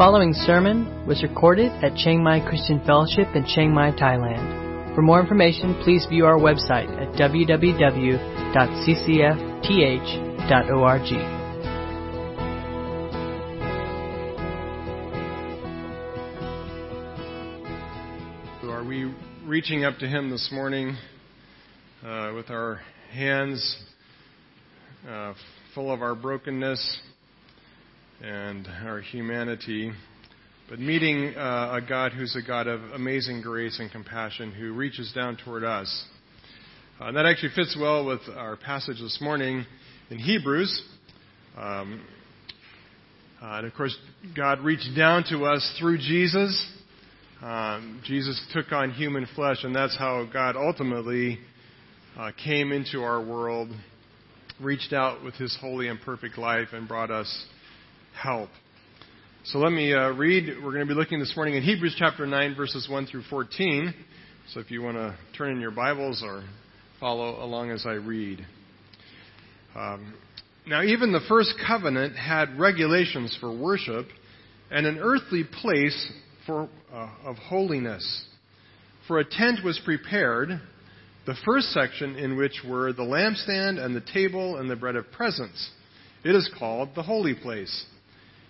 following sermon was recorded at Chiang Mai Christian Fellowship in Chiang Mai, Thailand. For more information, please view our website at www.ccfth.org. Are we reaching up to Him this morning uh, with our hands uh, full of our brokenness? And our humanity, but meeting uh, a God who's a God of amazing grace and compassion who reaches down toward us. Uh, and that actually fits well with our passage this morning in Hebrews. Um, uh, and of course, God reached down to us through Jesus. Um, Jesus took on human flesh, and that's how God ultimately uh, came into our world, reached out with his holy and perfect life, and brought us help. So let me uh, read. We're going to be looking this morning in Hebrews chapter 9, verses 1 through 14. So if you want to turn in your Bibles or follow along as I read. Um, now, even the first covenant had regulations for worship and an earthly place for, uh, of holiness. For a tent was prepared, the first section in which were the lampstand and the table and the bread of presence. It is called the holy place.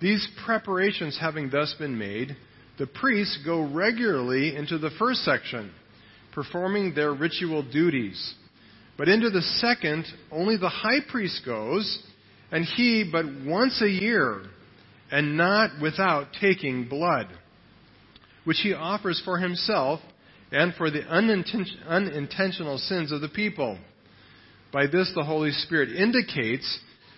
These preparations having thus been made, the priests go regularly into the first section, performing their ritual duties. But into the second, only the high priest goes, and he but once a year, and not without taking blood, which he offers for himself and for the unintentional sins of the people. By this, the Holy Spirit indicates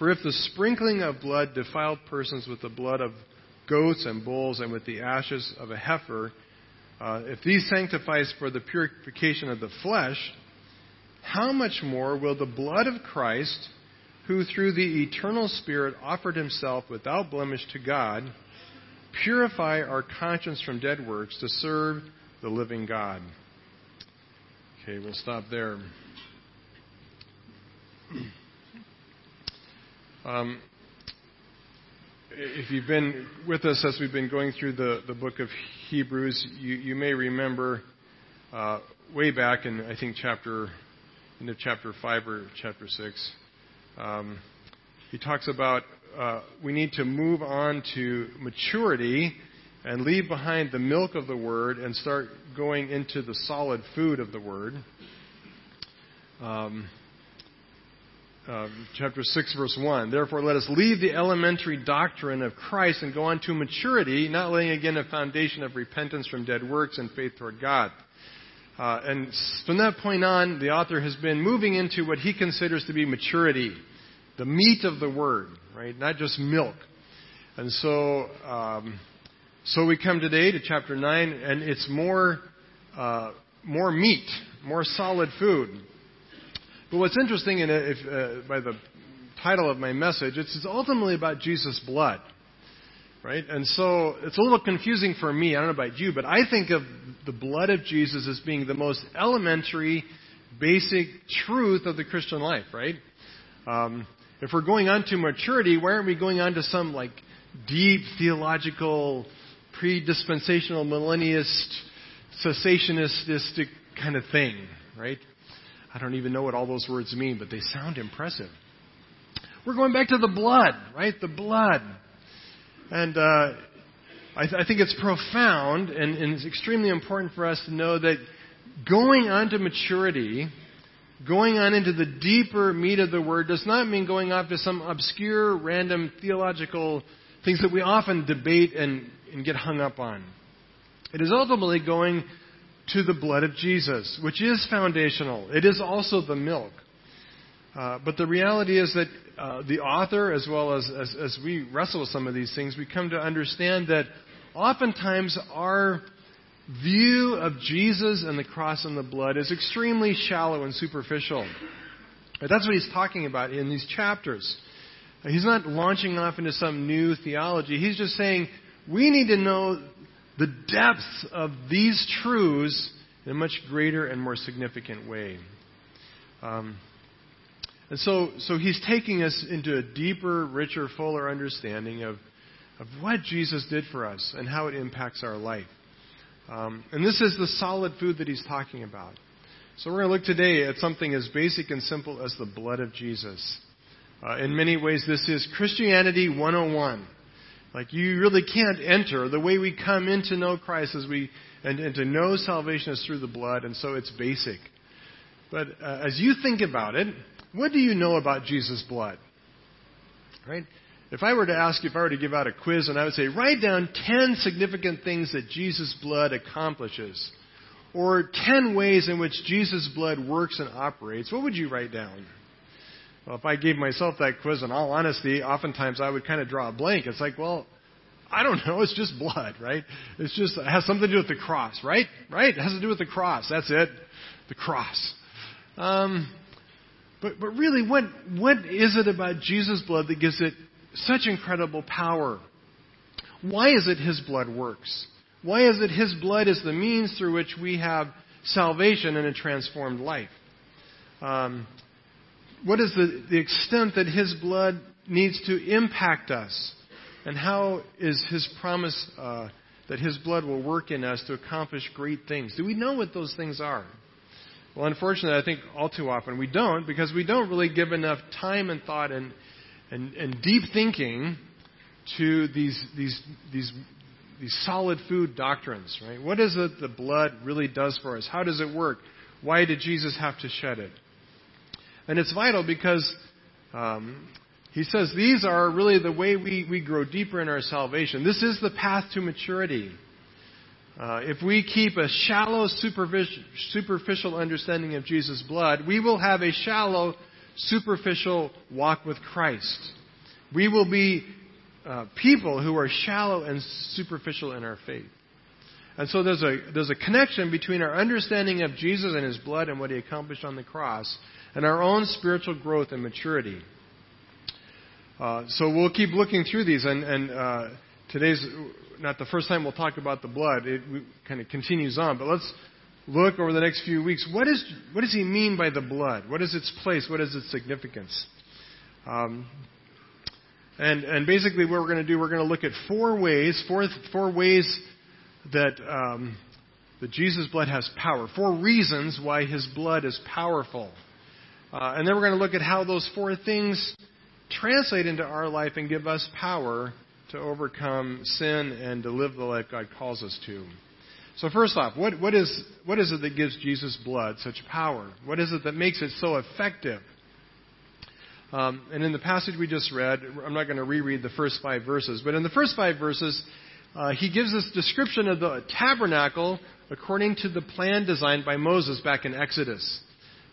For if the sprinkling of blood defiled persons with the blood of goats and bulls and with the ashes of a heifer, uh, if these sanctifies for the purification of the flesh, how much more will the blood of Christ, who through the eternal Spirit offered himself without blemish to God, purify our conscience from dead works to serve the living God? Okay, we'll stop there. Um, if you've been with us as we've been going through the, the book of Hebrews, you, you may remember uh, way back in, I think, chapter, into chapter 5 or chapter 6, um, he talks about uh, we need to move on to maturity and leave behind the milk of the Word and start going into the solid food of the Word. Um, uh, chapter 6, verse 1. Therefore, let us leave the elementary doctrine of Christ and go on to maturity, not laying again a foundation of repentance from dead works and faith toward God. Uh, and from that point on, the author has been moving into what he considers to be maturity, the meat of the word, right? Not just milk. And so, um, so we come today to chapter 9, and it's more, uh, more meat, more solid food. But what's interesting, in it, if, uh, by the title of my message, it's ultimately about Jesus' blood. Right? And so it's a little confusing for me. I don't know about you, but I think of the blood of Jesus as being the most elementary, basic truth of the Christian life, right? Um, if we're going on to maturity, why aren't we going on to some like deep theological, predispensational, millennialist, cessationistic kind of thing, right? I don't even know what all those words mean, but they sound impressive. We're going back to the blood, right? The blood. And uh, I, th- I, think it's profound and, and it's extremely important for us to know that going on to maturity, going on into the deeper meat of the word, does not mean going off to some obscure, random theological things that we often debate and, and get hung up on. It is ultimately going to the blood of Jesus, which is foundational. It is also the milk. Uh, but the reality is that uh, the author, as well as, as, as we wrestle with some of these things, we come to understand that oftentimes our view of Jesus and the cross and the blood is extremely shallow and superficial. But that's what he's talking about in these chapters. He's not launching off into some new theology. He's just saying we need to know the depths of these truths in a much greater and more significant way. Um, and so, so he's taking us into a deeper, richer, fuller understanding of, of what Jesus did for us and how it impacts our life. Um, and this is the solid food that he's talking about. So we're going to look today at something as basic and simple as the blood of Jesus. Uh, in many ways, this is Christianity 101. Like you really can't enter the way we come in to know Christ is we and, and to know salvation is through the blood, and so it's basic. But uh, as you think about it, what do you know about Jesus' blood? Right? If I were to ask you, if I were to give out a quiz, and I would say, write down 10 significant things that Jesus' blood accomplishes, or 10 ways in which Jesus' blood works and operates, what would you write down? Well, if I gave myself that quiz, in all honesty, oftentimes I would kind of draw a blank. It's like, well, I don't know. It's just blood, right? It's just, it has something to do with the cross, right? Right? It has to do with the cross. That's it. The cross. Um, but, but really, what, what is it about Jesus' blood that gives it such incredible power? Why is it His blood works? Why is it His blood is the means through which we have salvation and a transformed life? Um, what is the, the extent that His blood needs to impact us? And how is His promise uh, that His blood will work in us to accomplish great things? Do we know what those things are? Well, unfortunately, I think all too often we don't because we don't really give enough time and thought and, and, and deep thinking to these, these, these, these solid food doctrines, right? What is it the blood really does for us? How does it work? Why did Jesus have to shed it? And it's vital because um, he says these are really the way we, we grow deeper in our salvation. This is the path to maturity. Uh, if we keep a shallow, superficial understanding of Jesus' blood, we will have a shallow, superficial walk with Christ. We will be uh, people who are shallow and superficial in our faith. And so there's a, there's a connection between our understanding of Jesus and his blood and what he accomplished on the cross and our own spiritual growth and maturity. Uh, so we'll keep looking through these, and, and uh, today's not the first time we'll talk about the blood. It kind of continues on, but let's look over the next few weeks. What, is, what does he mean by the blood? What is its place? What is its significance? Um, and, and basically, what we're going to do, we're going to look at four ways, four, four ways that, um, that Jesus' blood has power, four reasons why his blood is powerful. Uh, and then we're going to look at how those four things translate into our life and give us power to overcome sin and to live the life God calls us to. So first off, what, what, is, what is it that gives Jesus' blood such power? What is it that makes it so effective? Um, and in the passage we just read, I'm not going to reread the first five verses, but in the first five verses, uh, he gives us description of the tabernacle according to the plan designed by Moses back in Exodus.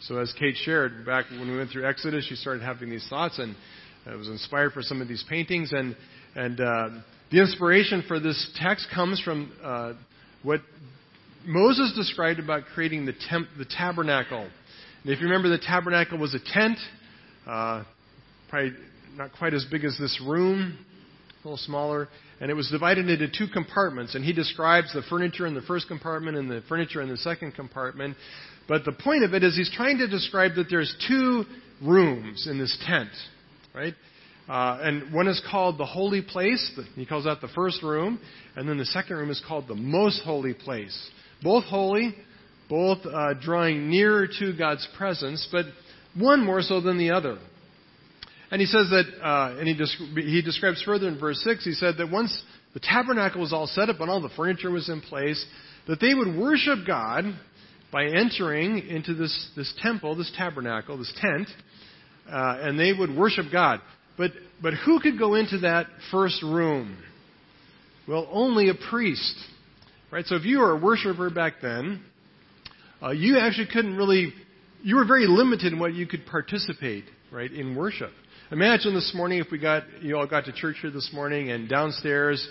So as Kate shared, back when we went through Exodus, she started having these thoughts, and it was inspired for some of these paintings. And and uh, the inspiration for this text comes from uh, what Moses described about creating the, temp- the tabernacle. And if you remember, the tabernacle was a tent, uh, probably not quite as big as this room. Little smaller, and it was divided into two compartments. And he describes the furniture in the first compartment and the furniture in the second compartment. But the point of it is he's trying to describe that there's two rooms in this tent, right? Uh, and one is called the holy place. He calls that the first room. And then the second room is called the most holy place. Both holy, both uh, drawing nearer to God's presence, but one more so than the other. And he says that, uh, and he, he describes further in verse 6, he said that once the tabernacle was all set up and all the furniture was in place, that they would worship God by entering into this, this temple, this tabernacle, this tent, uh, and they would worship God. But, but who could go into that first room? Well, only a priest. Right? So if you were a worshiper back then, uh, you actually couldn't really, you were very limited in what you could participate, right, in worship. Imagine this morning if we got, you all got to church here this morning and downstairs,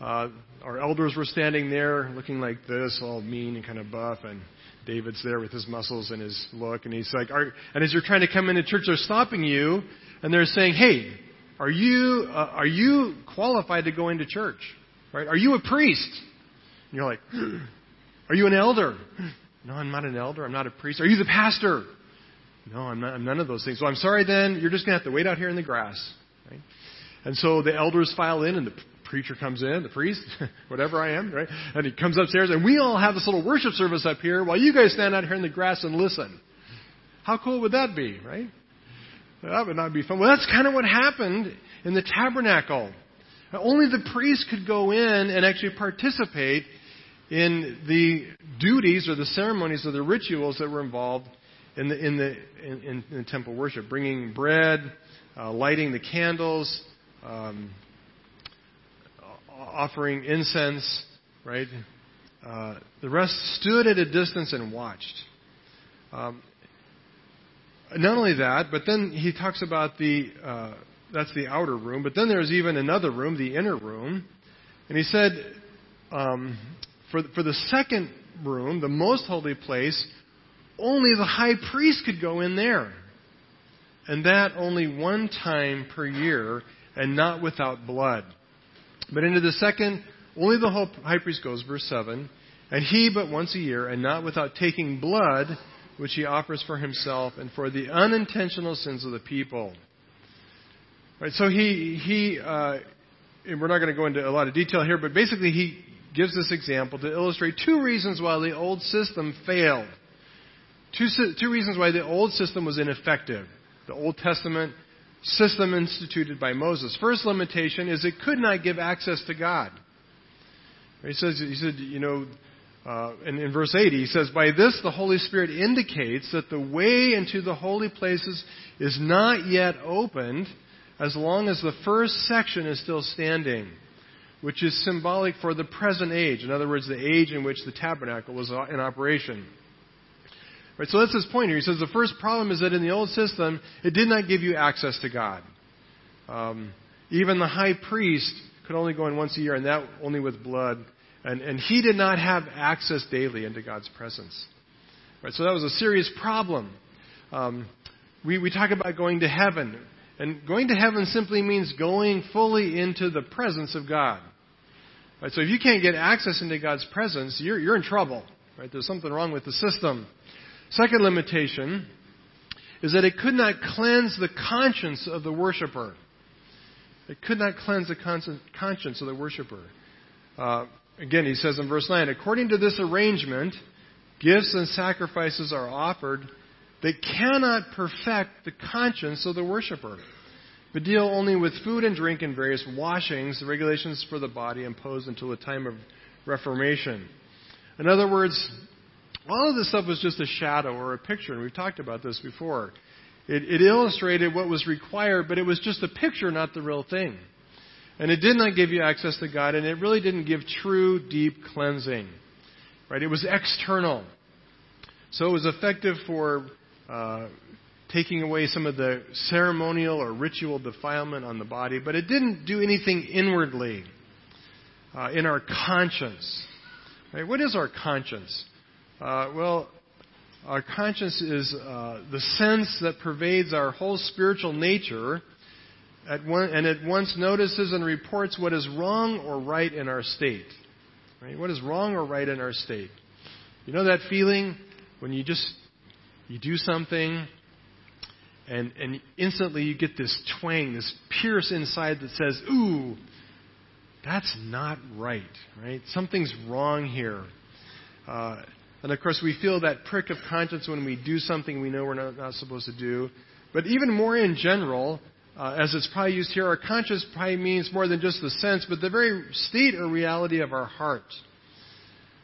uh, our elders were standing there looking like this, all mean and kind of buff, and David's there with his muscles and his look, and he's like, are, and as you're trying to come into church, they're stopping you, and they're saying, hey, are you, uh, are you qualified to go into church? Right? Are you a priest? And you're like, are you an elder? No, I'm not an elder. I'm not a priest. Are you the pastor? No, I'm, not, I'm none of those things. Well, I'm sorry then. You're just going to have to wait out here in the grass. Right? And so the elders file in, and the preacher comes in, the priest, whatever I am, right? And he comes upstairs, and we all have this little worship service up here while you guys stand out here in the grass and listen. How cool would that be, right? That would not be fun. Well, that's kind of what happened in the tabernacle. Only the priest could go in and actually participate in the duties or the ceremonies or the rituals that were involved in the, in the, in, in temple worship, bringing bread, uh, lighting the candles, um, offering incense, right? Uh, the rest stood at a distance and watched. Um, not only that, but then he talks about the uh, that's the outer room, but then there's even another room, the inner room, and he said um, for for the second room, the most holy place, only the high priest could go in there. And that only one time per year and not without blood. But into the second, only the high priest goes, verse 7, and he but once a year and not without taking blood, which he offers for himself and for the unintentional sins of the people. Right, so he, he uh, we're not going to go into a lot of detail here, but basically he gives this example to illustrate two reasons why the old system failed. Two, two reasons why the old system was ineffective. The Old Testament system instituted by Moses. First limitation is it could not give access to God. He says, he said, you know, uh, in, in verse 80, he says, By this the Holy Spirit indicates that the way into the holy places is not yet opened as long as the first section is still standing, which is symbolic for the present age. In other words, the age in which the tabernacle was in operation. Right, so that's his point here. He says the first problem is that in the old system, it did not give you access to God. Um, even the high priest could only go in once a year, and that only with blood. And, and he did not have access daily into God's presence. Right, so that was a serious problem. Um, we, we talk about going to heaven. And going to heaven simply means going fully into the presence of God. Right, so if you can't get access into God's presence, you're, you're in trouble. Right? There's something wrong with the system. Second limitation is that it could not cleanse the conscience of the worshiper. It could not cleanse the conscience of the worshiper. Uh, again, he says in verse 9, according to this arrangement, gifts and sacrifices are offered that cannot perfect the conscience of the worshiper, but deal only with food and drink and various washings, the regulations for the body imposed until the time of Reformation. In other words, all of this stuff was just a shadow or a picture, and we've talked about this before. It, it illustrated what was required, but it was just a picture, not the real thing. And it did not give you access to God, and it really didn't give true, deep cleansing. Right? It was external. So it was effective for uh, taking away some of the ceremonial or ritual defilement on the body, but it didn't do anything inwardly uh, in our conscience. Right? What is our conscience? Uh, well, our conscience is uh, the sense that pervades our whole spiritual nature at one, and at once notices and reports what is wrong or right in our state. Right? What is wrong or right in our state? You know that feeling when you just you do something and and instantly you get this twang, this pierce inside that says, "Ooh, that's not right." Right? Something's wrong here. Uh, and of course, we feel that prick of conscience when we do something we know we're not, not supposed to do. But even more in general, uh, as it's probably used here, our conscience probably means more than just the sense, but the very state or reality of our heart.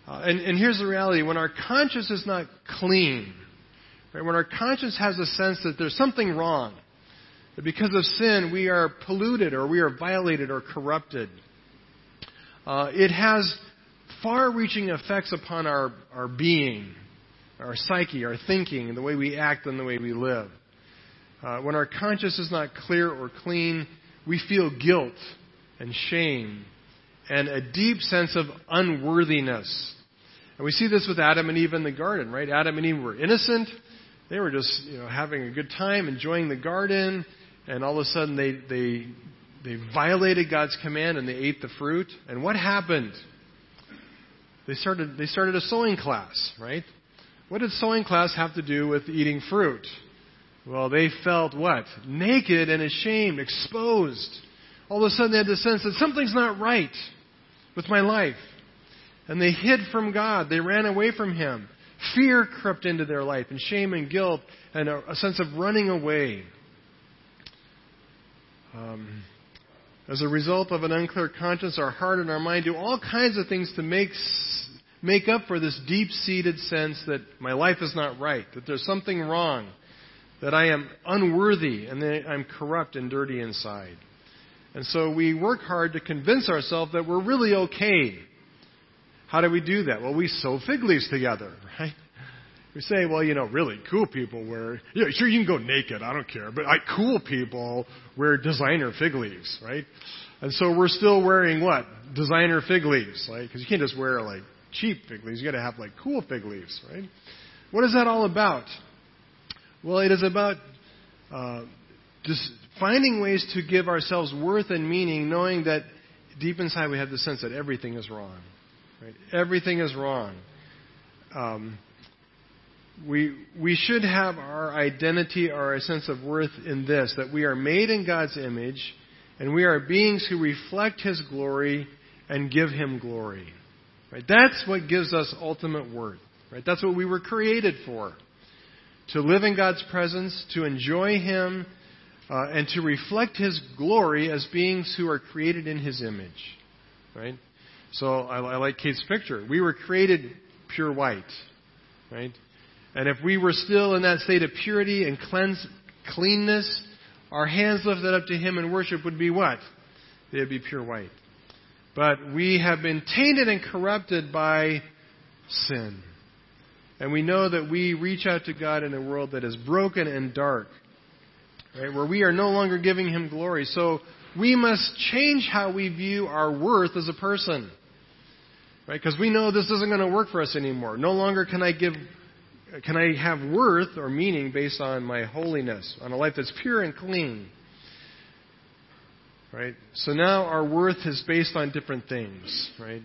Uh, and, and here's the reality when our conscience is not clean, right, when our conscience has a sense that there's something wrong, that because of sin we are polluted or we are violated or corrupted, uh, it has far reaching effects upon our, our being, our psyche, our thinking, the way we act and the way we live. Uh, when our conscience is not clear or clean, we feel guilt and shame and a deep sense of unworthiness. And we see this with Adam and Eve in the garden, right? Adam and Eve were innocent. They were just, you know, having a good time, enjoying the garden, and all of a sudden they, they, they violated God's command and they ate the fruit. And what happened? They started, they started a sewing class, right? What did sewing class have to do with eating fruit? Well, they felt what? Naked and ashamed, exposed. All of a sudden they had the sense that something's not right with my life. And they hid from God. They ran away from Him. Fear crept into their life, and shame and guilt, and a, a sense of running away. Um, as a result of an unclear conscience, our heart and our mind do all kinds of things to make, make up for this deep seated sense that my life is not right, that there's something wrong, that I am unworthy and that I'm corrupt and dirty inside. And so we work hard to convince ourselves that we're really okay. How do we do that? Well, we sew fig leaves together, right? We say, well, you know, really cool people wear, yeah, sure, you can go naked, I don't care, but I, cool people wear designer fig leaves, right? And so we're still wearing what? Designer fig leaves, right? Because you can't just wear like cheap fig leaves, you gotta have like cool fig leaves, right? What is that all about? Well, it is about uh, just finding ways to give ourselves worth and meaning, knowing that deep inside we have the sense that everything is wrong. Right? Everything is wrong. Um, we we should have our identity or a sense of worth in this that we are made in God's image, and we are beings who reflect His glory and give Him glory. Right? That's what gives us ultimate worth. Right? That's what we were created for to live in God's presence, to enjoy Him, uh, and to reflect His glory as beings who are created in His image. Right? So I, I like Kate's picture. We were created pure white. Right? And if we were still in that state of purity and cleanse, cleanness, our hands lifted up to Him in worship would be what? They would be pure white. But we have been tainted and corrupted by sin. And we know that we reach out to God in a world that is broken and dark, right, where we are no longer giving Him glory. So we must change how we view our worth as a person. Right? Because we know this isn't going to work for us anymore. No longer can I give can I have worth or meaning based on my holiness, on a life that's pure and clean. Right? So now our worth is based on different things, right?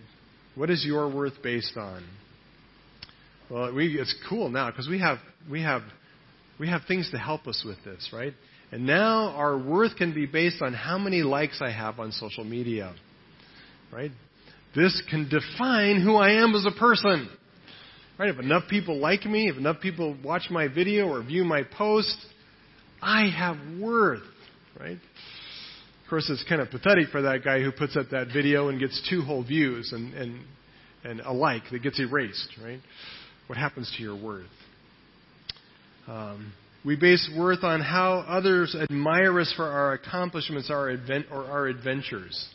What is your worth based on? Well, we, it's cool now because we have we have we have things to help us with this, right? And now our worth can be based on how many likes I have on social media, right? This can define who I am as a person, right? If enough people like me, if enough people watch my video or view my post, I have worth, right? Of course, it's kind of pathetic for that guy who puts up that video and gets two whole views and and and a like that gets erased, right? what happens to your worth. Um, we base worth on how others admire us for our accomplishments our advent, or our adventures.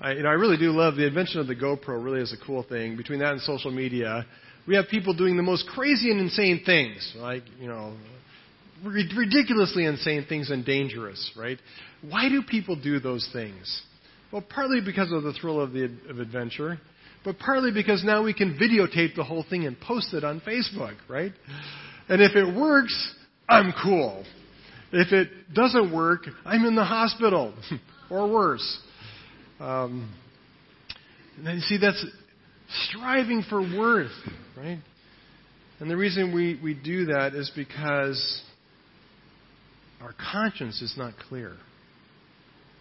I, you know, I really do love the invention of the GoPro. Really is a cool thing. Between that and social media, we have people doing the most crazy and insane things, like you know, ridiculously insane things and dangerous. Right? Why do people do those things? Well, partly because of the thrill of the of adventure, but partly because now we can videotape the whole thing and post it on Facebook, right? And if it works, I'm cool. If it doesn't work, I'm in the hospital, or worse. Um, and then you see, that's striving for worth, right? And the reason we, we do that is because our conscience is not clear.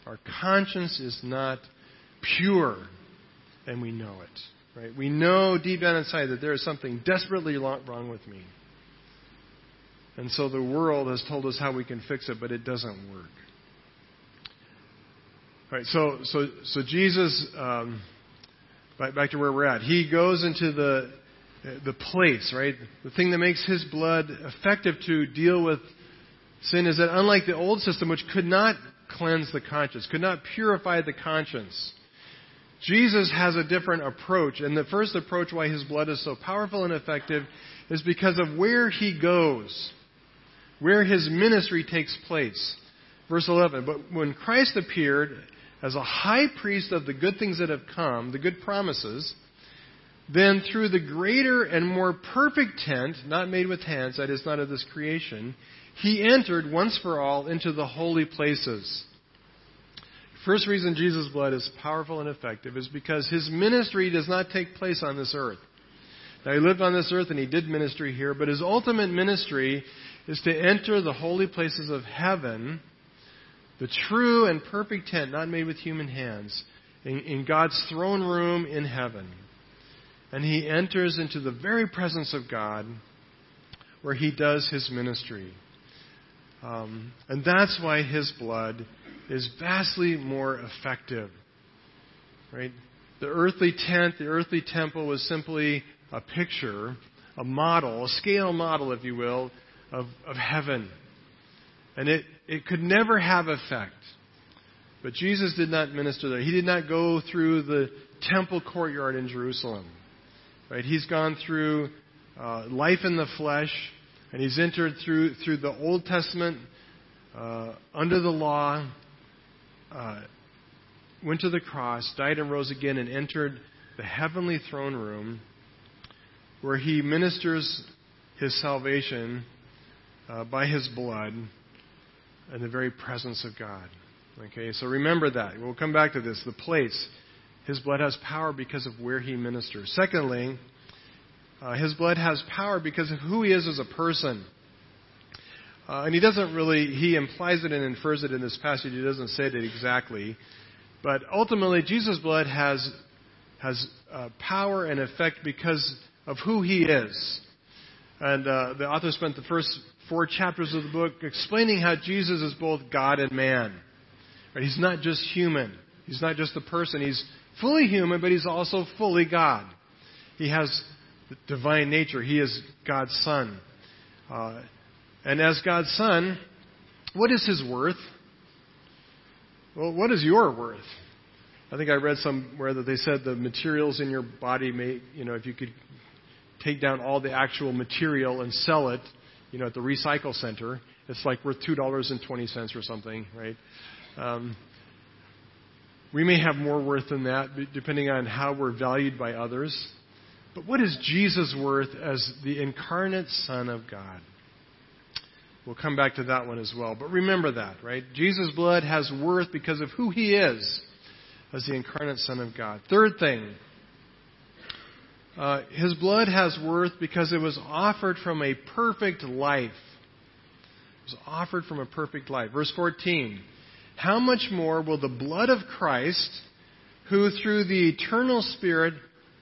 Our conscience is not pure, and we know it. Right? We know deep down inside that there is something desperately wrong with me. And so the world has told us how we can fix it, but it doesn't work. Right. So, so, so Jesus, um, back, back to where we're at. He goes into the the place, right? The thing that makes his blood effective to deal with sin is that unlike the old system, which could not cleanse the conscience, could not purify the conscience, Jesus has a different approach. And the first approach why his blood is so powerful and effective is because of where he goes, where his ministry takes place. Verse 11, but when Christ appeared as a high priest of the good things that have come, the good promises, then through the greater and more perfect tent, not made with hands, that is not of this creation, he entered once for all into the holy places. First reason Jesus' blood is powerful and effective is because his ministry does not take place on this earth. Now, he lived on this earth and he did ministry here, but his ultimate ministry is to enter the holy places of heaven, the true and perfect tent, not made with human hands, in, in God's throne room in heaven. And he enters into the very presence of God where he does his ministry. Um, and that's why his blood is vastly more effective. Right? The earthly tent, the earthly temple was simply a picture, a model, a scale model, if you will, of, of heaven. And it, it could never have effect. But Jesus did not minister there. He did not go through the temple courtyard in Jerusalem. Right? He's gone through uh, life in the flesh, and he's entered through through the Old Testament uh, under the law, uh, went to the cross, died and rose again, and entered the heavenly throne room where he ministers his salvation uh, by his blood in the very presence of God. Okay, so remember that. We'll come back to this. The place. His blood has power because of where he ministers. Secondly, uh, his blood has power because of who he is as a person. Uh, and he doesn't really, he implies it and infers it in this passage. He doesn't say it exactly. But ultimately, Jesus' blood has, has uh, power and effect because of who he is. And uh, the author spent the first four chapters of the book explaining how Jesus is both God and man. Right? He's not just human. He's not just a person. He's fully human, but he's also fully God. He has the divine nature. He is God's Son. Uh, and as God's Son, what is his worth? Well, what is your worth? I think I read somewhere that they said the materials in your body may, you know, if you could take down all the actual material and sell it, you know, at the recycle center, it's like worth two dollars and twenty cents or something, right? Um, we may have more worth than that, depending on how we're valued by others. But what is Jesus worth as the incarnate Son of God? We'll come back to that one as well. But remember that, right? Jesus' blood has worth because of who he is as the incarnate Son of God. Third thing, uh, his blood has worth because it was offered from a perfect life. It was offered from a perfect life. Verse 14. How much more will the blood of Christ, who through the eternal Spirit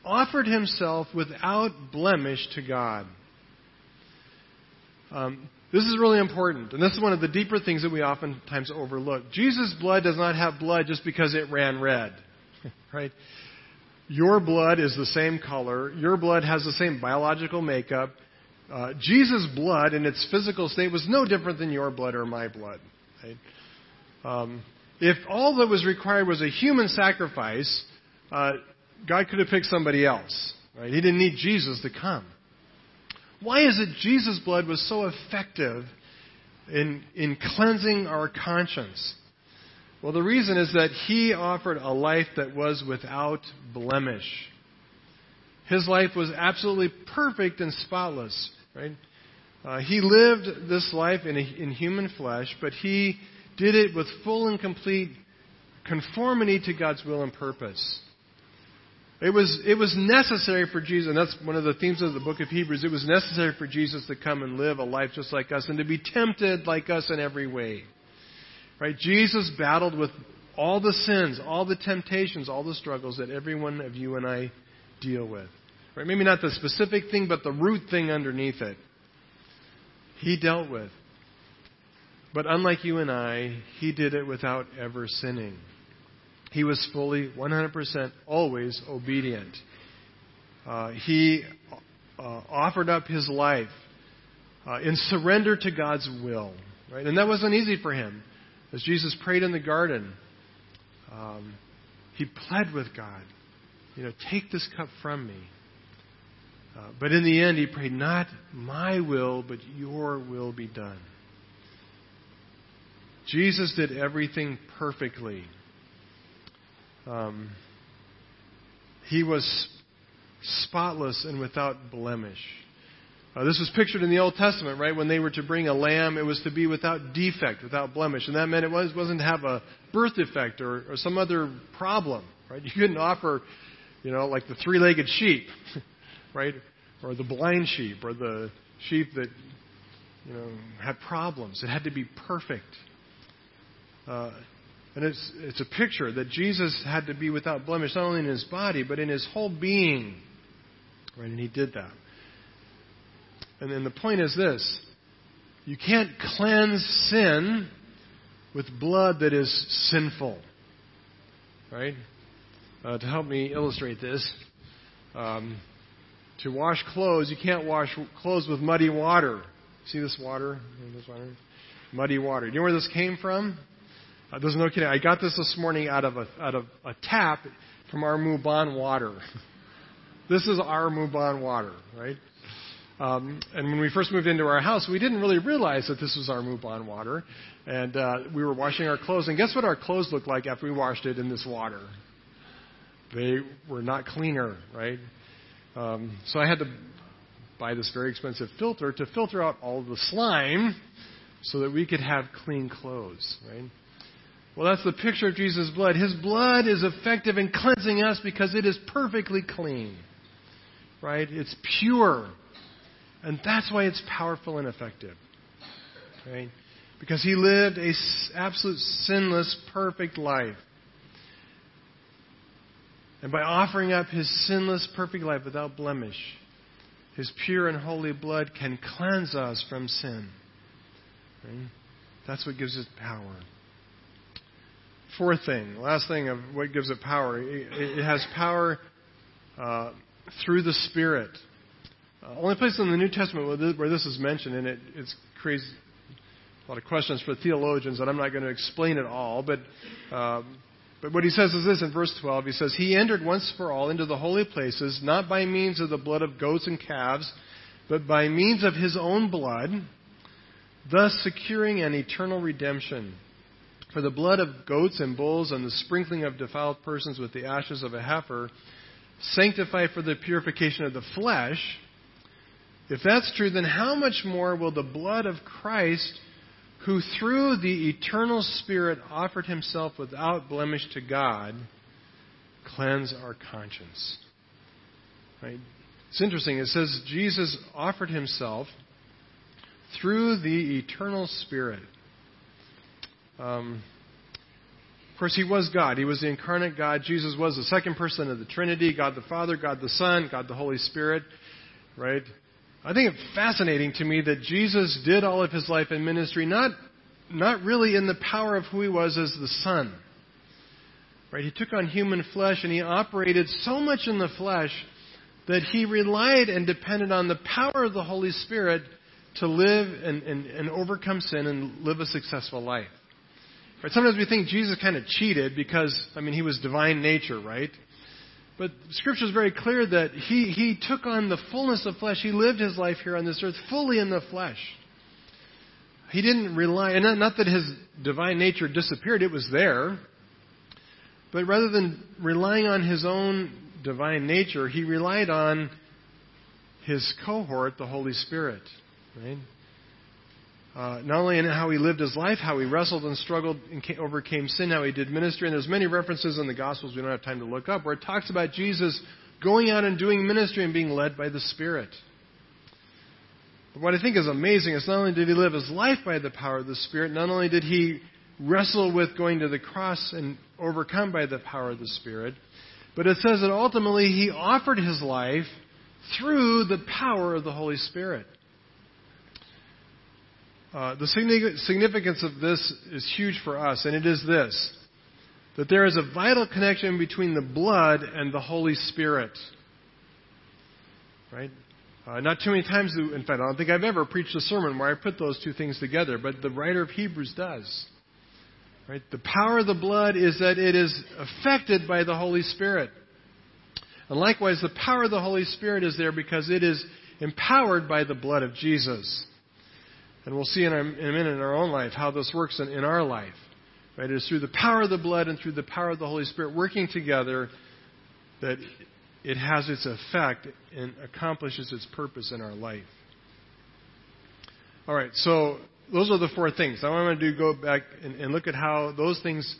offered himself without blemish to God? Um, this is really important, and this is one of the deeper things that we oftentimes overlook. Jesus' blood does not have blood just because it ran red, right? Your blood is the same color. Your blood has the same biological makeup. Uh, Jesus' blood in its physical state was no different than your blood or my blood. Right? Um, if all that was required was a human sacrifice, uh, God could have picked somebody else. Right? He didn't need Jesus to come. Why is it Jesus' blood was so effective in, in cleansing our conscience? Well, the reason is that he offered a life that was without blemish. His life was absolutely perfect and spotless, right? Uh, he lived this life in, a, in human flesh, but he did it with full and complete conformity to God's will and purpose. It was, it was necessary for Jesus, and that's one of the themes of the book of Hebrews. It was necessary for Jesus to come and live a life just like us and to be tempted like us in every way. Right? Jesus battled with all the sins, all the temptations, all the struggles that every one of you and I deal with. Right? Maybe not the specific thing, but the root thing underneath it. He dealt with. But unlike you and I, he did it without ever sinning. He was fully, 100% always obedient. Uh, he uh, offered up his life uh, in surrender to God's will. Right? And that wasn't easy for him. As Jesus prayed in the garden, um, he pled with God, you know, take this cup from me. Uh, but in the end, he prayed, not my will, but your will be done. Jesus did everything perfectly. Um, he was spotless and without blemish. Uh, this was pictured in the Old Testament, right? When they were to bring a lamb, it was to be without defect, without blemish. And that meant it was, wasn't to have a birth defect or, or some other problem, right? You couldn't offer, you know, like the three legged sheep, right? Or the blind sheep, or the sheep that, you know, had problems. It had to be perfect. Uh, and it's, it's a picture that Jesus had to be without blemish, not only in his body, but in his whole being. Right? And he did that. And then the point is this you can't cleanse sin with blood that is sinful. Right? Uh, to help me illustrate this, um, to wash clothes, you can't wash clothes with muddy water. See this water? This water? Muddy water. Do you know where this came from? Uh, there's no kidding. I got this this morning out of a, out of a tap from our Mubon water. this is our Mubon water, right? Um, and when we first moved into our house, we didn't really realize that this was our Mubon water. And uh, we were washing our clothes, and guess what our clothes looked like after we washed it in this water? They were not cleaner, right? Um, so I had to buy this very expensive filter to filter out all the slime so that we could have clean clothes, right? Well, that's the picture of Jesus' blood. His blood is effective in cleansing us because it is perfectly clean. Right? It's pure. And that's why it's powerful and effective. Right? Because he lived a absolute sinless, perfect life. And by offering up his sinless, perfect life without blemish, his pure and holy blood can cleanse us from sin. Right? That's what gives it power. Fourth thing, last thing of what gives it power, it, it has power uh, through the Spirit. Uh, only place in the New Testament where this, where this is mentioned, and it it's creates a lot of questions for theologians, and I'm not going to explain it all, but. Um, but what he says is this in verse 12. He says, He entered once for all into the holy places, not by means of the blood of goats and calves, but by means of his own blood, thus securing an eternal redemption. For the blood of goats and bulls and the sprinkling of defiled persons with the ashes of a heifer sanctify for the purification of the flesh. If that's true, then how much more will the blood of Christ, who through the eternal Spirit offered himself without blemish to God, cleanse our conscience? Right? It's interesting. It says Jesus offered himself through the eternal Spirit. Um, of course, he was God. He was the incarnate God. Jesus was the second person of the Trinity God the Father, God the Son, God the Holy Spirit. Right? I think it's fascinating to me that Jesus did all of his life in ministry not, not really in the power of who he was as the Son. Right? He took on human flesh and he operated so much in the flesh that he relied and depended on the power of the Holy Spirit to live and, and, and overcome sin and live a successful life. Right? Sometimes we think Jesus kind of cheated because, I mean, he was divine nature, right? But Scripture is very clear that he, he took on the fullness of flesh. He lived his life here on this earth fully in the flesh. He didn't rely, and not, not that his divine nature disappeared, it was there. But rather than relying on his own divine nature, he relied on his cohort, the Holy Spirit. Right? Uh, not only in how he lived his life, how he wrestled and struggled and came, overcame sin, how he did ministry, and there's many references in the Gospels we don't have time to look up where it talks about Jesus going out and doing ministry and being led by the Spirit. But what I think is amazing is not only did he live his life by the power of the Spirit, not only did he wrestle with going to the cross and overcome by the power of the Spirit, but it says that ultimately he offered his life through the power of the Holy Spirit. Uh, the significance of this is huge for us, and it is this that there is a vital connection between the blood and the Holy Spirit. Right? Uh, not too many times, in fact, I don't think I've ever preached a sermon where I put those two things together, but the writer of Hebrews does. Right? The power of the blood is that it is affected by the Holy Spirit. And likewise, the power of the Holy Spirit is there because it is empowered by the blood of Jesus. And we'll see in, in a minute in our own life how this works in, in our life. Right? It is through the power of the blood and through the power of the Holy Spirit working together that it has its effect and accomplishes its purpose in our life. All right, so those are the four things. now I want to do go back and, and look at how those things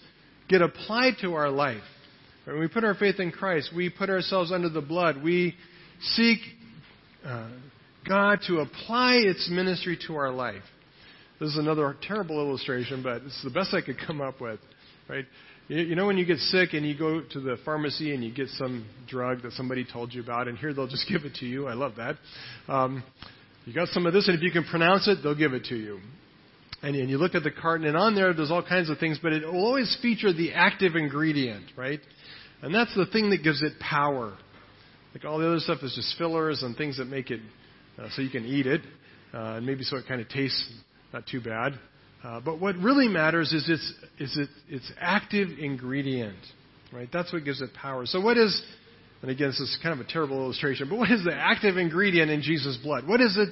get applied to our life. When we put our faith in Christ, we put ourselves under the blood. We seek uh, God to apply its ministry to our life. This is another terrible illustration, but it's the best I could come up with. Right? You know when you get sick and you go to the pharmacy and you get some drug that somebody told you about, and here they'll just give it to you. I love that. Um, you got some of this, and if you can pronounce it, they'll give it to you. And, and you look at the carton, and on there, there's all kinds of things, but it will always feature the active ingredient, right? And that's the thing that gives it power. Like all the other stuff is just fillers and things that make it uh, so you can eat it, uh, and maybe so it kind of tastes not too bad. Uh, but what really matters is its, is it, its active ingredient, right? That's what gives it power. So what is, and again, this is kind of a terrible illustration, but what is the active ingredient in Jesus' blood? What is it?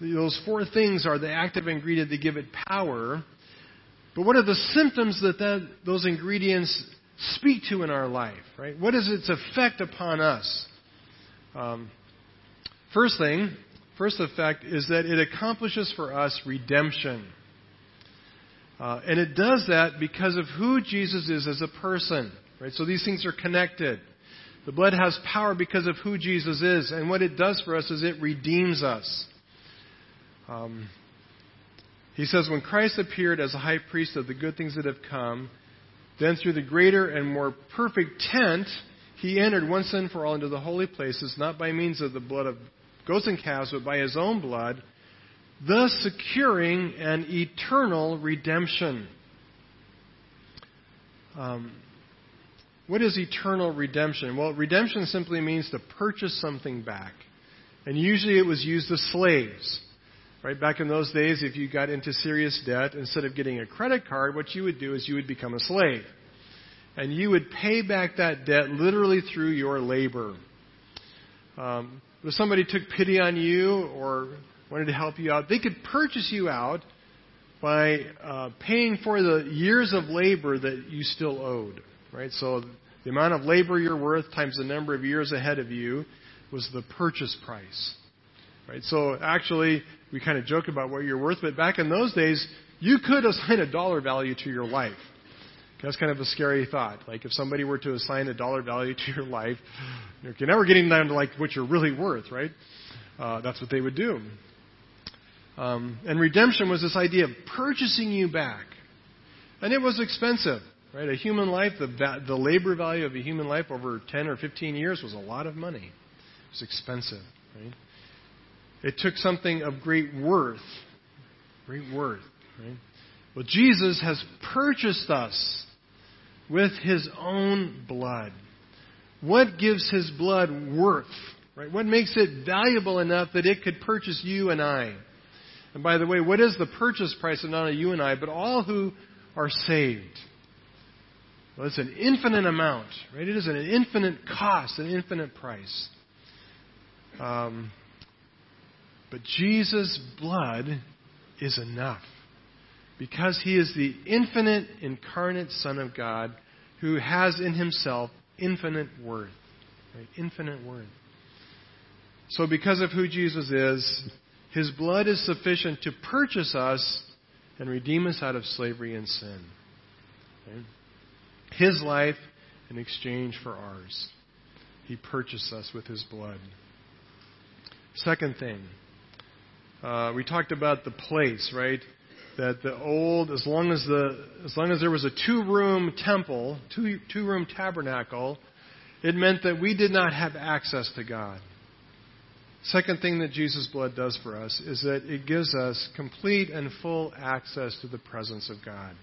Those four things are the active ingredient that give it power. But what are the symptoms that, that those ingredients speak to in our life, right? What is its effect upon us? Um, first thing, first effect is that it accomplishes for us redemption. Uh, and it does that because of who Jesus is as a person. Right? So these things are connected. The blood has power because of who Jesus is, and what it does for us is it redeems us. Um, he says, When Christ appeared as a high priest of the good things that have come, then through the greater and more perfect tent, he entered once and for all into the holy places, not by means of the blood of goats and calves, but by his own blood, thus securing an eternal redemption. Um, what is eternal redemption? Well, redemption simply means to purchase something back. And usually it was used of slaves. Right? Back in those days, if you got into serious debt, instead of getting a credit card, what you would do is you would become a slave. And you would pay back that debt literally through your labor. Um, if somebody took pity on you or wanted to help you out, they could purchase you out by uh, paying for the years of labor that you still owed. Right? So the amount of labor you're worth times the number of years ahead of you was the purchase price. Right? So actually, we kind of joke about what you're worth, but back in those days, you could assign a dollar value to your life. That's kind of a scary thought. Like if somebody were to assign a dollar value to your life, you're never getting down to like what you're really worth, right? Uh, that's what they would do. Um, and redemption was this idea of purchasing you back, and it was expensive, right? A human life, the the labor value of a human life over 10 or 15 years was a lot of money. It was expensive, right? It took something of great worth, great worth, right? Well, Jesus has purchased us with his own blood. What gives his blood worth? Right? What makes it valuable enough that it could purchase you and I? And by the way, what is the purchase price of not only you and I, but all who are saved? Well, it's an infinite amount, right? It is an infinite cost, an infinite price. Um, but Jesus' blood is enough because he is the infinite incarnate Son of God who has in himself infinite worth. Right? Infinite worth. So, because of who Jesus is, His blood is sufficient to purchase us and redeem us out of slavery and sin. Okay? His life in exchange for ours. He purchased us with His blood. Second thing, uh, we talked about the place, right? That the old, as long as the, as long as there was a two-room temple, two two-room tabernacle, it meant that we did not have access to God. Second thing that Jesus' blood does for us is that it gives us complete and full access to the presence of God.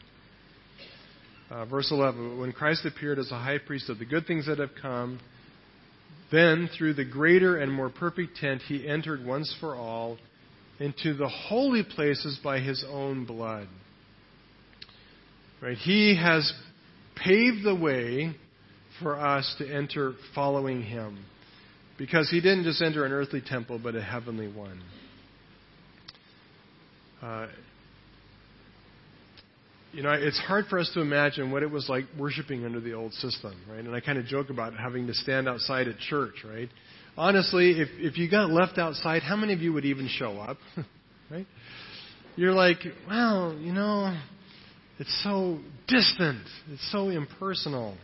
Uh, verse 11 When Christ appeared as a high priest of the good things that have come, then through the greater and more perfect tent he entered once for all into the holy places by his own blood. Right? He has paved the way for us to enter following him. Because he didn't just enter an earthly temple, but a heavenly one. Uh, you know, it's hard for us to imagine what it was like worshiping under the old system, right? And I kind of joke about having to stand outside at church, right? Honestly, if, if you got left outside, how many of you would even show up, right? You're like, well, you know, it's so distant, it's so impersonal,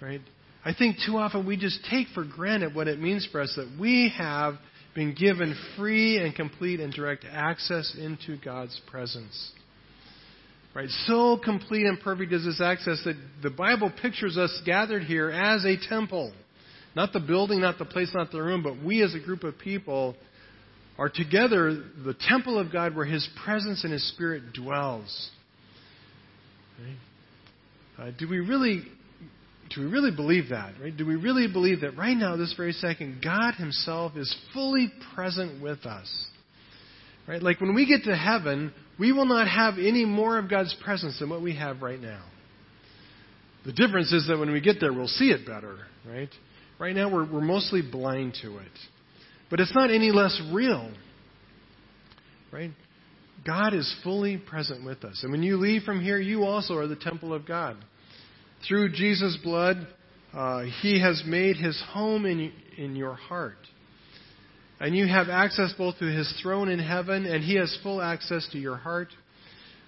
right? I think too often we just take for granted what it means for us that we have been given free and complete and direct access into God's presence. Right? So complete and perfect is this access that the Bible pictures us gathered here as a temple. Not the building, not the place, not the room, but we as a group of people are together the temple of God where His presence and His Spirit dwells. Right? Uh, do we really do we really believe that? Right? Do we really believe that right now, this very second, God Himself is fully present with us? Right? Like when we get to heaven, we will not have any more of God's presence than what we have right now. The difference is that when we get there, we'll see it better, right? Right now, we're, we're mostly blind to it. But it's not any less real, right? God is fully present with us. And when you leave from here, you also are the temple of God. Through Jesus' blood, uh, He has made His home in, in your heart. And you have access both to His throne in heaven, and He has full access to your heart.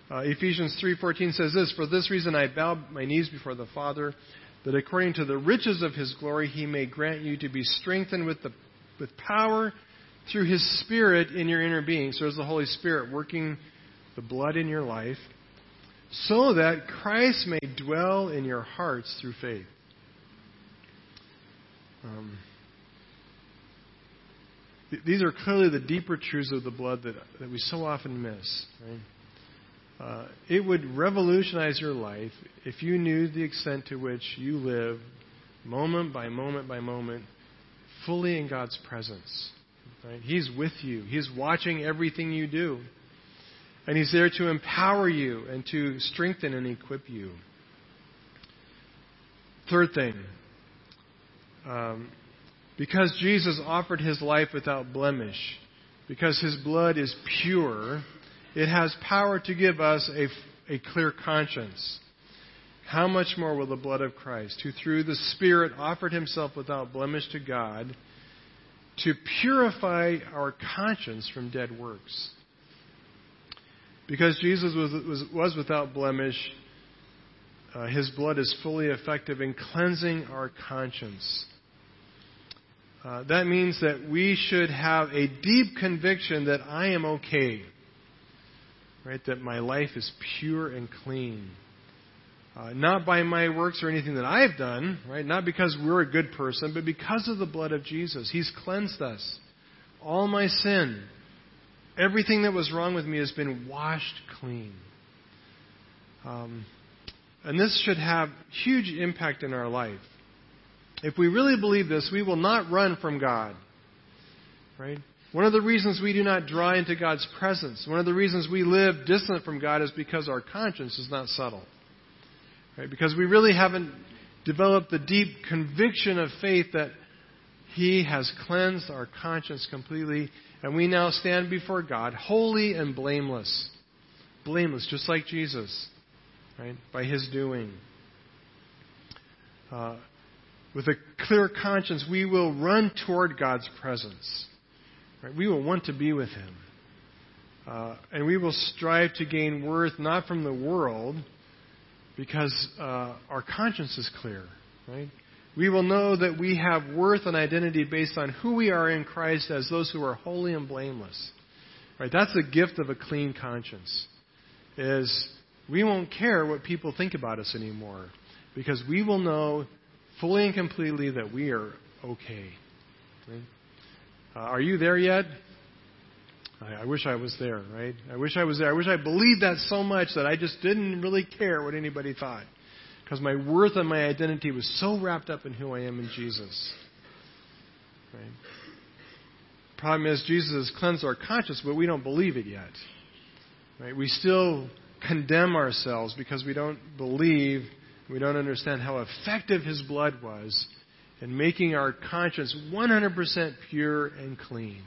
Uh, Ephesians 3:14 says this, "For this reason I bow my knees before the Father, that according to the riches of His glory He may grant you to be strengthened with the with power through His Spirit in your inner being." So there's the Holy Spirit working the blood in your life so that Christ may dwell in your hearts through faith. Um, th- these are clearly the deeper truths of the blood that, that we so often miss. Right? Uh, it would revolutionize your life if you knew the extent to which you live moment by moment by moment fully in God's presence. Right? He's with you. He's watching everything you do. And He's there to empower you and to strengthen and equip you. Third thing, um, because Jesus offered His life without blemish, because His blood is pure, it has power to give us a, a clear conscience. How much more will the blood of Christ, who through the Spirit offered Himself without blemish to God, to purify our conscience from dead works? Because Jesus was, was, was without blemish, uh, his blood is fully effective in cleansing our conscience. Uh, that means that we should have a deep conviction that I am okay. Right? That my life is pure and clean. Uh, not by my works or anything that I've done, right? Not because we're a good person, but because of the blood of Jesus. He's cleansed us. All my sin, Everything that was wrong with me has been washed clean. Um, and this should have huge impact in our life. If we really believe this, we will not run from God. Right? One of the reasons we do not draw into God's presence, one of the reasons we live distant from God is because our conscience is not settled. Right? Because we really haven't developed the deep conviction of faith that He has cleansed our conscience completely and we now stand before God holy and blameless. Blameless, just like Jesus, right? By his doing. Uh, with a clear conscience, we will run toward God's presence. Right? We will want to be with Him. Uh, and we will strive to gain worth not from the world, because uh, our conscience is clear, right? We will know that we have worth and identity based on who we are in Christ as those who are holy and blameless. Right? That's the gift of a clean conscience. Is we won't care what people think about us anymore because we will know fully and completely that we are okay. Right? Uh, are you there yet? I, I wish I was there, right? I wish I was there. I wish I believed that so much that I just didn't really care what anybody thought. Because my worth and my identity was so wrapped up in who I am in Jesus. Right? Problem is, Jesus has cleansed our conscience, but we don't believe it yet. Right? We still condemn ourselves because we don't believe, we don't understand how effective His blood was in making our conscience 100% pure and clean.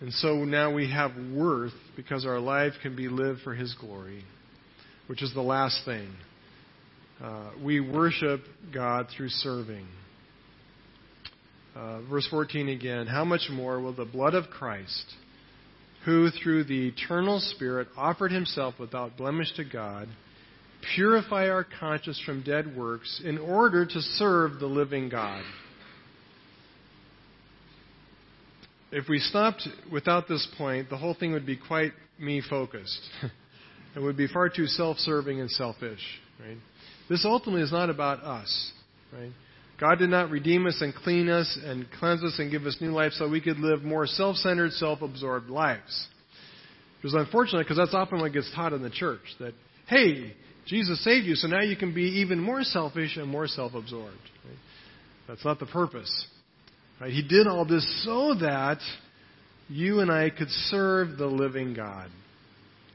And so now we have worth because our life can be lived for His glory, which is the last thing. Uh, we worship God through serving. Uh, verse 14 again How much more will the blood of Christ, who through the eternal Spirit offered himself without blemish to God, purify our conscience from dead works in order to serve the living God? if we stopped without this point, the whole thing would be quite me focused. it would be far too self serving and selfish. Right? This ultimately is not about us. Right? God did not redeem us and clean us and cleanse us and give us new life so we could live more self centered, self absorbed lives. It was unfortunate because that's often what gets taught in the church that, hey, Jesus saved you, so now you can be even more selfish and more self absorbed. That's not the purpose. Right? He did all this so that you and I could serve the living God.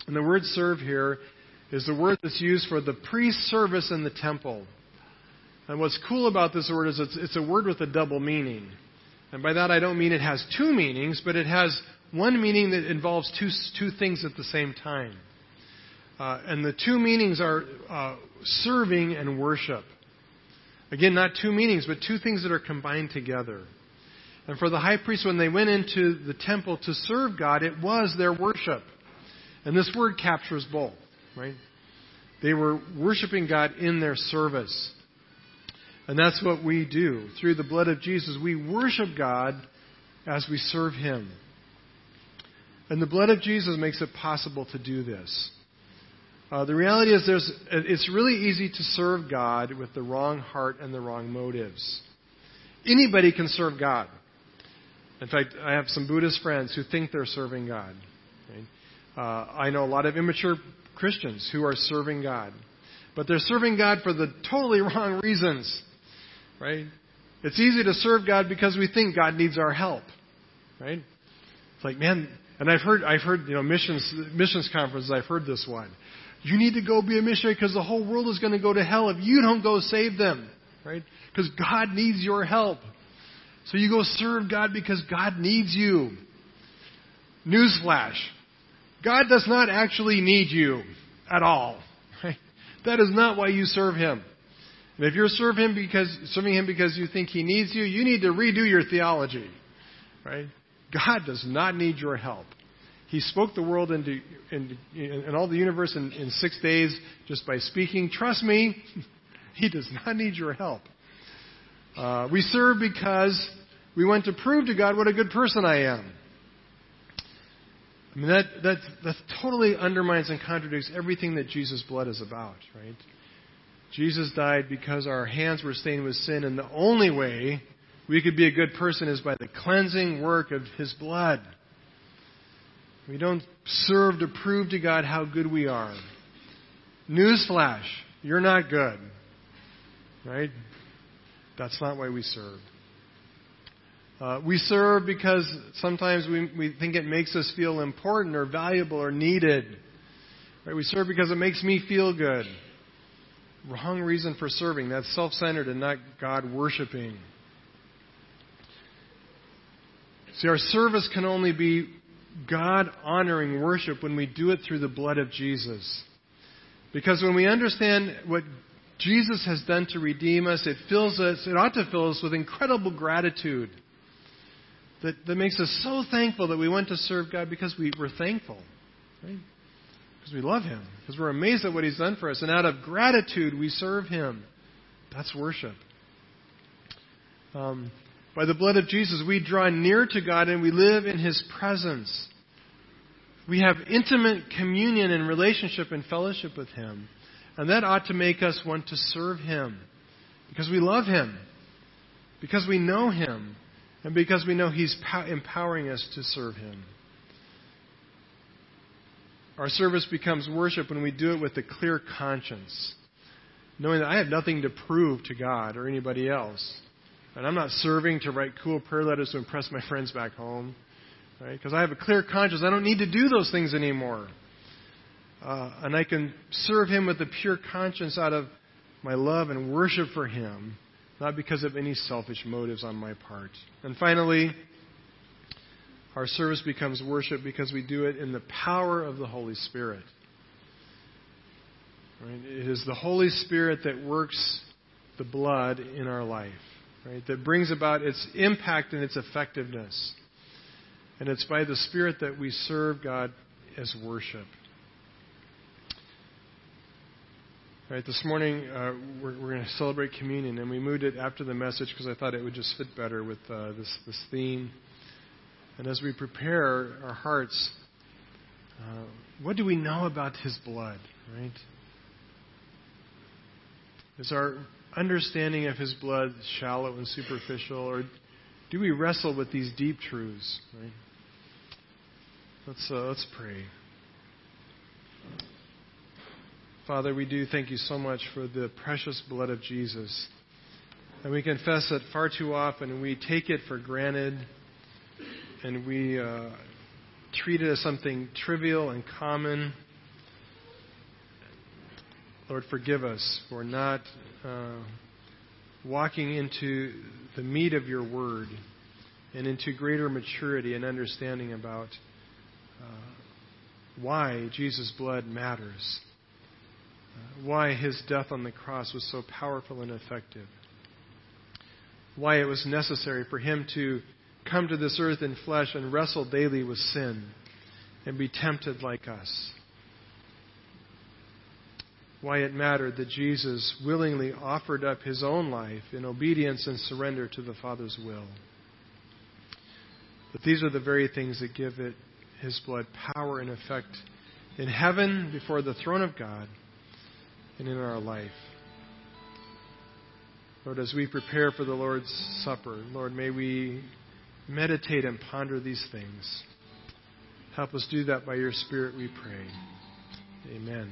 And the word serve here is the word that's used for the priest service in the temple. And what's cool about this word is it's, it's a word with a double meaning. And by that I don't mean it has two meanings, but it has one meaning that involves two, two things at the same time. Uh, and the two meanings are uh, serving and worship. Again, not two meanings, but two things that are combined together. And for the high priest, when they went into the temple to serve God, it was their worship. And this word captures both, right? They were worshiping God in their service. And that's what we do. Through the blood of Jesus, we worship God as we serve Him. And the blood of Jesus makes it possible to do this. Uh, the reality is, there's, it's really easy to serve God with the wrong heart and the wrong motives. Anybody can serve God. In fact, I have some Buddhist friends who think they're serving God. Right? Uh, I know a lot of immature Christians who are serving God, but they're serving God for the totally wrong reasons. Right? It's easy to serve God because we think God needs our help. Right? It's like, man, and I've heard, I've heard, you know, missions, missions conferences. I've heard this one. You need to go be a missionary because the whole world is going to go to hell if you don't go save them. Right? Because God needs your help. So you go serve God because God needs you. Newsflash. God does not actually need you at all. Right? That is not why you serve Him. And if you're Him because serving Him because you think He needs you, you need to redo your theology. Right? God does not need your help. He spoke the world into, and all the universe in, in six days just by speaking. Trust me, He does not need your help. Uh, we serve because we want to prove to God what a good person I am. I mean, that, that, that totally undermines and contradicts everything that Jesus' blood is about, right? Jesus died because our hands were stained with sin, and the only way we could be a good person is by the cleansing work of His blood. We don't serve to prove to God how good we are. Newsflash, you're not good. Right? That's not why we serve. Uh, we serve because sometimes we, we think it makes us feel important or valuable or needed. Right? We serve because it makes me feel good. Wrong reason for serving. That's self centered and not God worshiping. See, our service can only be God honoring worship when we do it through the blood of Jesus. Because when we understand what Jesus has done to redeem us, it fills us, it ought to fill us with incredible gratitude. That, that makes us so thankful that we want to serve God because we, we're thankful. Right? Because we love Him. Because we're amazed at what He's done for us. And out of gratitude, we serve Him. That's worship. Um, by the blood of Jesus, we draw near to God and we live in His presence. We have intimate communion and relationship and fellowship with Him. And that ought to make us want to serve Him because we love Him, because we know Him, and because we know He's empowering us to serve Him. Our service becomes worship when we do it with a clear conscience, knowing that I have nothing to prove to God or anybody else. And I'm not serving to write cool prayer letters to impress my friends back home. Right? Because I have a clear conscience. I don't need to do those things anymore. Uh, and I can serve Him with a pure conscience out of my love and worship for Him, not because of any selfish motives on my part. And finally, our service becomes worship because we do it in the power of the Holy Spirit. Right? It is the Holy Spirit that works the blood in our life, right? That brings about its impact and its effectiveness. And it's by the Spirit that we serve God as worship. Right, this morning uh, we're, we're going to celebrate communion, and we moved it after the message because I thought it would just fit better with uh, this, this theme. And as we prepare our hearts, uh, what do we know about His blood, right? Is our understanding of His blood shallow and superficial, or do we wrestle with these deep truths, right? Let's, uh, let's pray. Father, we do thank you so much for the precious blood of Jesus. And we confess that far too often we take it for granted and we uh, treat it as something trivial and common. Lord, forgive us for not uh, walking into the meat of your word and into greater maturity and understanding about uh, why Jesus' blood matters, uh, why his death on the cross was so powerful and effective, why it was necessary for him to come to this earth in flesh and wrestle daily with sin and be tempted like us. Why it mattered that Jesus willingly offered up his own life in obedience and surrender to the Father's will. But these are the very things that give it his blood power and effect in heaven before the throne of God and in our life. Lord, as we prepare for the Lord's Supper, Lord, may we meditate and ponder these things. Help us do that by your Spirit, we pray. Amen.